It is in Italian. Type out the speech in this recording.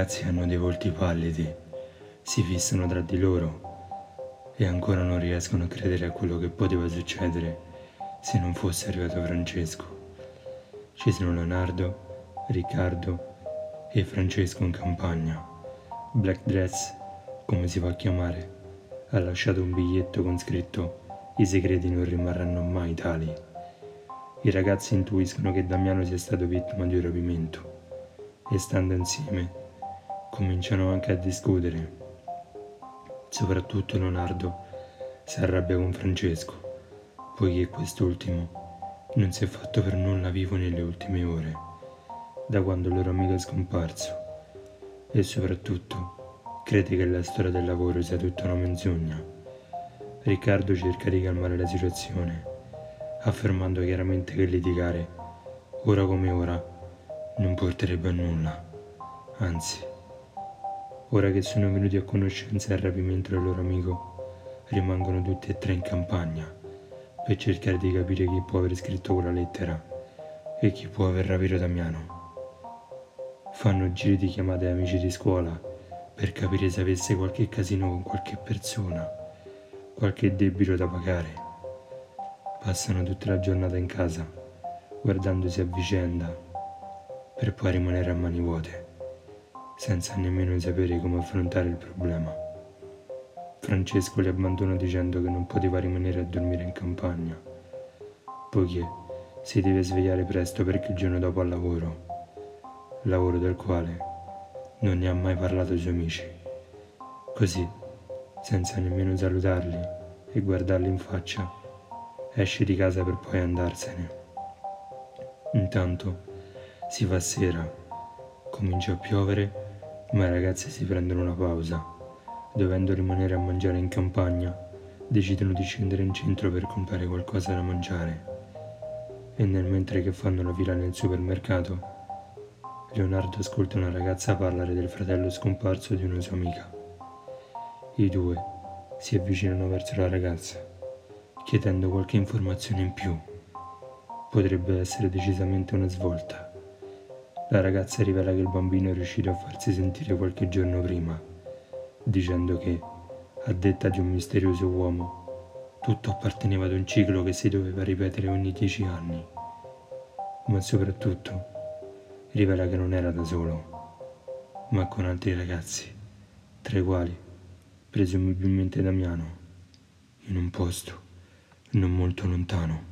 Ragazzi hanno dei volti pallidi, si fissano tra di loro e ancora non riescono a credere a quello che poteva succedere se non fosse arrivato Francesco. Ci sono Leonardo, Riccardo e Francesco in campagna. Black Dress, come si fa a chiamare, ha lasciato un biglietto con scritto I segreti non rimarranno mai tali. I ragazzi intuiscono che Damiano sia stato vittima di un rapimento e stando insieme cominciano anche a discutere. Soprattutto Leonardo si arrabbia con Francesco, poiché quest'ultimo non si è fatto per nulla vivo nelle ultime ore, da quando il loro amico è scomparso, e soprattutto crede che la storia del lavoro sia tutta una menzogna. Riccardo cerca di calmare la situazione, affermando chiaramente che litigare, ora come ora, non porterebbe a nulla, anzi Ora che sono venuti a conoscenza del rapimento del loro amico, rimangono tutti e tre in campagna per cercare di capire chi può aver scritto quella lettera e chi può aver rapito Damiano. Fanno giri di chiamate ai amici di scuola per capire se avesse qualche casino con qualche persona, qualche debito da pagare. Passano tutta la giornata in casa, guardandosi a vicenda, per poi rimanere a mani vuote senza nemmeno sapere come affrontare il problema. Francesco li abbandonò dicendo che non poteva rimanere a dormire in campagna, poiché si deve svegliare presto perché il giorno dopo al lavoro, lavoro del quale non ne ha mai parlato ai suoi amici. Così, senza nemmeno salutarli e guardarli in faccia, esce di casa per poi andarsene. Intanto si fa sera, comincia a piovere ma i ragazzi si prendono una pausa. Dovendo rimanere a mangiare in campagna, decidono di scendere in centro per comprare qualcosa da mangiare. E nel mentre che fanno la fila nel supermercato, Leonardo ascolta una ragazza parlare del fratello scomparso di una sua amica. I due si avvicinano verso la ragazza, chiedendo qualche informazione in più. Potrebbe essere decisamente una svolta. La ragazza rivela che il bambino è riuscito a farsi sentire qualche giorno prima, dicendo che, a detta di un misterioso uomo, tutto apparteneva ad un ciclo che si doveva ripetere ogni dieci anni. Ma soprattutto rivela che non era da solo, ma con altri ragazzi, tra i quali presumibilmente Damiano, in un posto non molto lontano.